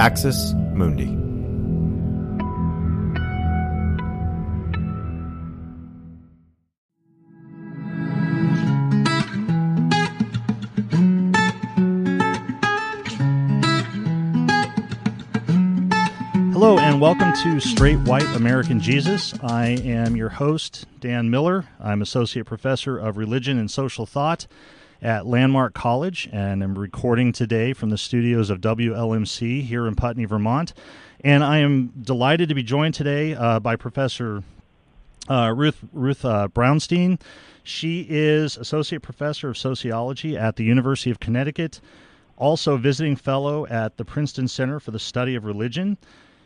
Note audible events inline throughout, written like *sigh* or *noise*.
Axis Mundi. Hello, and welcome to Straight White American Jesus. I am your host, Dan Miller. I'm Associate Professor of Religion and Social Thought at Landmark College, and I'm recording today from the studios of WLMC here in Putney, Vermont. And I am delighted to be joined today uh, by Professor uh, Ruth Ruth uh, Braunstein. She is Associate Professor of Sociology at the University of Connecticut, also visiting fellow at the Princeton Center for the Study of Religion.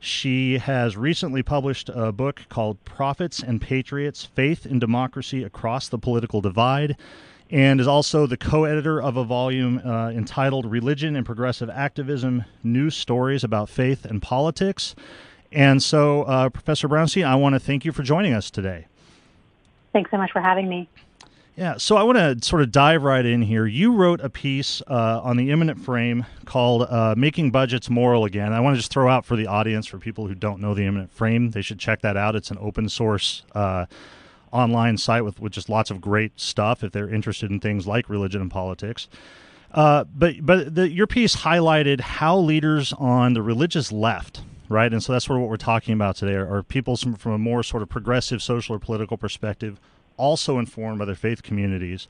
She has recently published a book called Prophets and Patriots Faith and Democracy Across the Political Divide, and is also the co editor of a volume uh, entitled Religion and Progressive Activism New Stories About Faith and Politics. And so, uh, Professor Braunstein, I want to thank you for joining us today. Thanks so much for having me. Yeah, so I want to sort of dive right in here. You wrote a piece uh, on the Immanent Frame called uh, Making Budgets Moral Again. I want to just throw out for the audience, for people who don't know the Immanent Frame, they should check that out. It's an open source uh, online site with, with just lots of great stuff if they're interested in things like religion and politics. Uh, but but the, your piece highlighted how leaders on the religious left, right, and so that's sort of what we're talking about today, are, are people from, from a more sort of progressive social or political perspective also informed by their faith communities.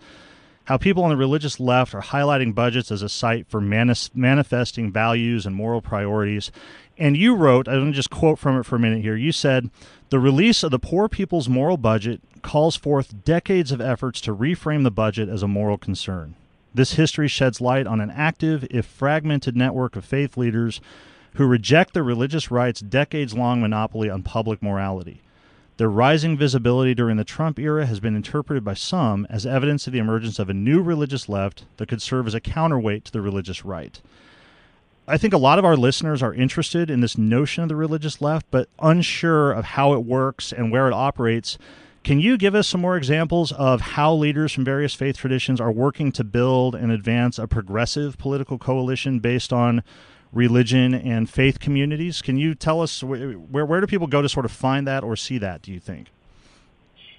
How people on the religious left are highlighting budgets as a site for manis- manifesting values and moral priorities. And you wrote, I'm going to just quote from it for a minute here. You said, The release of the Poor People's Moral Budget calls forth decades of efforts to reframe the budget as a moral concern. This history sheds light on an active, if fragmented, network of faith leaders who reject the religious right's decades long monopoly on public morality. Their rising visibility during the Trump era has been interpreted by some as evidence of the emergence of a new religious left that could serve as a counterweight to the religious right. I think a lot of our listeners are interested in this notion of the religious left, but unsure of how it works and where it operates. Can you give us some more examples of how leaders from various faith traditions are working to build and advance a progressive political coalition based on religion and faith communities. Can you tell us where, where do people go to sort of find that or see that? Do you think?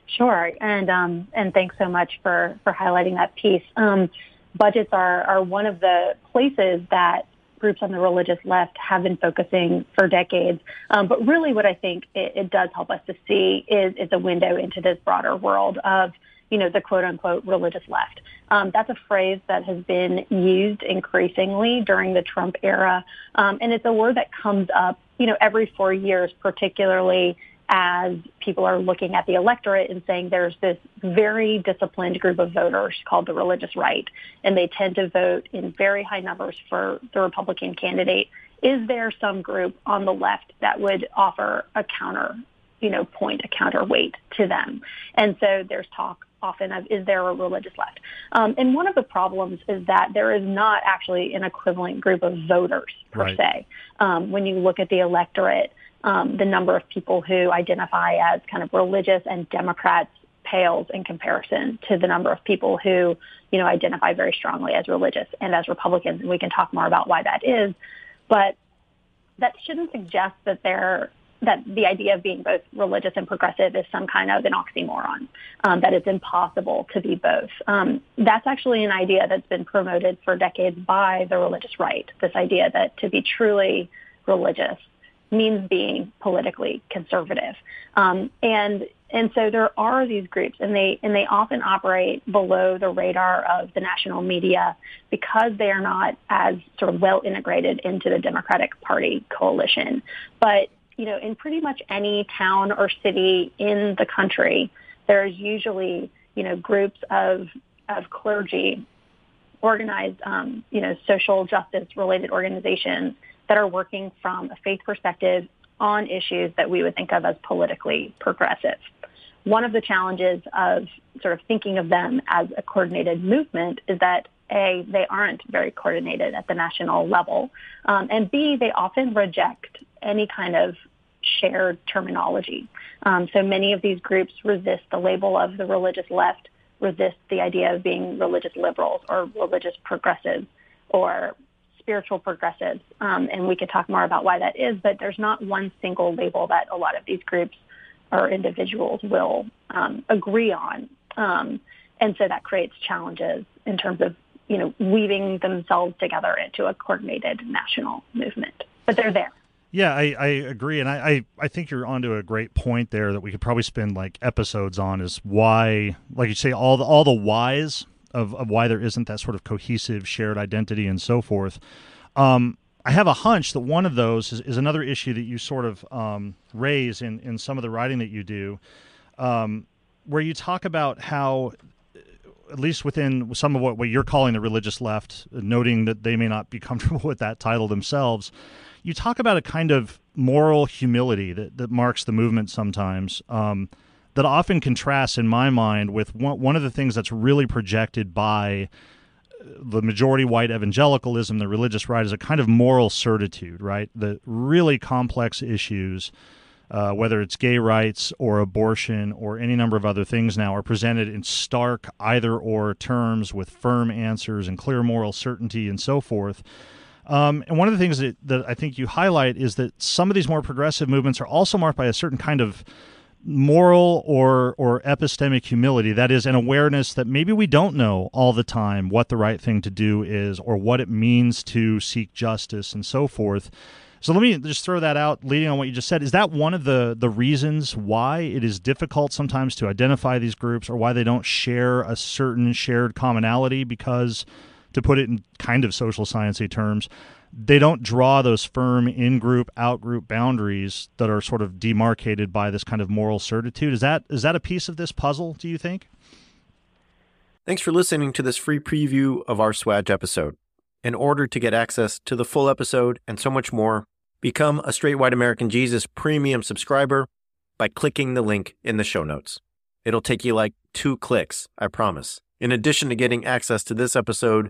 Sure, and um, and thanks so much for for highlighting that piece. Um, budgets are are one of the places that groups on the religious left have been focusing for decades. Um, but really, what I think it, it does help us to see is is a window into this broader world of you know, the quote unquote religious left. Um, that's a phrase that has been used increasingly during the Trump era. Um, and it's a word that comes up, you know, every four years, particularly as people are looking at the electorate and saying there's this very disciplined group of voters called the religious right, and they tend to vote in very high numbers for the Republican candidate. Is there some group on the left that would offer a counter, you know, point, a counterweight to them? And so there's talk often of is there a religious left? Um, and one of the problems is that there is not actually an equivalent group of voters per right. se. Um, when you look at the electorate, um, the number of people who identify as kind of religious and Democrats pales in comparison to the number of people who, you know, identify very strongly as religious and as Republicans. And we can talk more about why that is. But that shouldn't suggest that there that the idea of being both religious and progressive is some kind of an oxymoron, um, that it's impossible to be both. Um, that's actually an idea that's been promoted for decades by the religious right, this idea that to be truly religious means being politically conservative. Um, and and so there are these groups, and they and they often operate below the radar of the national media because they are not as sort of well integrated into the Democratic Party coalition. But you know, in pretty much any town or city in the country, there's usually, you know, groups of, of clergy, organized, um, you know, social justice related organizations that are working from a faith perspective on issues that we would think of as politically progressive. One of the challenges of sort of thinking of them as a coordinated movement is that a, they aren't very coordinated at the national level, um, and B, they often reject any kind of shared terminology. Um, so many of these groups resist the label of the religious left, resist the idea of being religious liberals or religious progressives or spiritual progressives, um, and we could talk more about why that is. But there's not one single label that a lot of these groups or individuals will um, agree on, um, and so that creates challenges in terms of you know weaving themselves together into a coordinated national movement. But they're there. Yeah, I, I agree, and I, I, I think you're onto a great point there that we could probably spend like episodes on is why, like you say, all the all the whys of, of why there isn't that sort of cohesive shared identity and so forth. Um, I have a hunch that one of those is, is another issue that you sort of um, raise in, in some of the writing that you do, um, where you talk about how, at least within some of what, what you're calling the religious left, noting that they may not be *laughs* comfortable with that title themselves, you talk about a kind of moral humility that, that marks the movement sometimes. Um, that often contrasts in my mind with one, one of the things that's really projected by uh, the majority white evangelicalism, the religious right, is a kind of moral certitude, right? The really complex issues, uh, whether it's gay rights or abortion or any number of other things now, are presented in stark either or terms with firm answers and clear moral certainty and so forth. Um, and one of the things that, that I think you highlight is that some of these more progressive movements are also marked by a certain kind of moral or or epistemic humility. That is an awareness that maybe we don't know all the time what the right thing to do is or what it means to seek justice and so forth. So let me just throw that out leading on what you just said. Is that one of the the reasons why it is difficult sometimes to identify these groups or why they don't share a certain shared commonality? Because to put it in kind of social sciencey terms they don't draw those firm in-group out-group boundaries that are sort of demarcated by this kind of moral certitude. Is that is that a piece of this puzzle do you think? Thanks for listening to this free preview of our swag episode. In order to get access to the full episode and so much more become a straight white american jesus premium subscriber by clicking the link in the show notes. It'll take you like two clicks i promise. In addition to getting access to this episode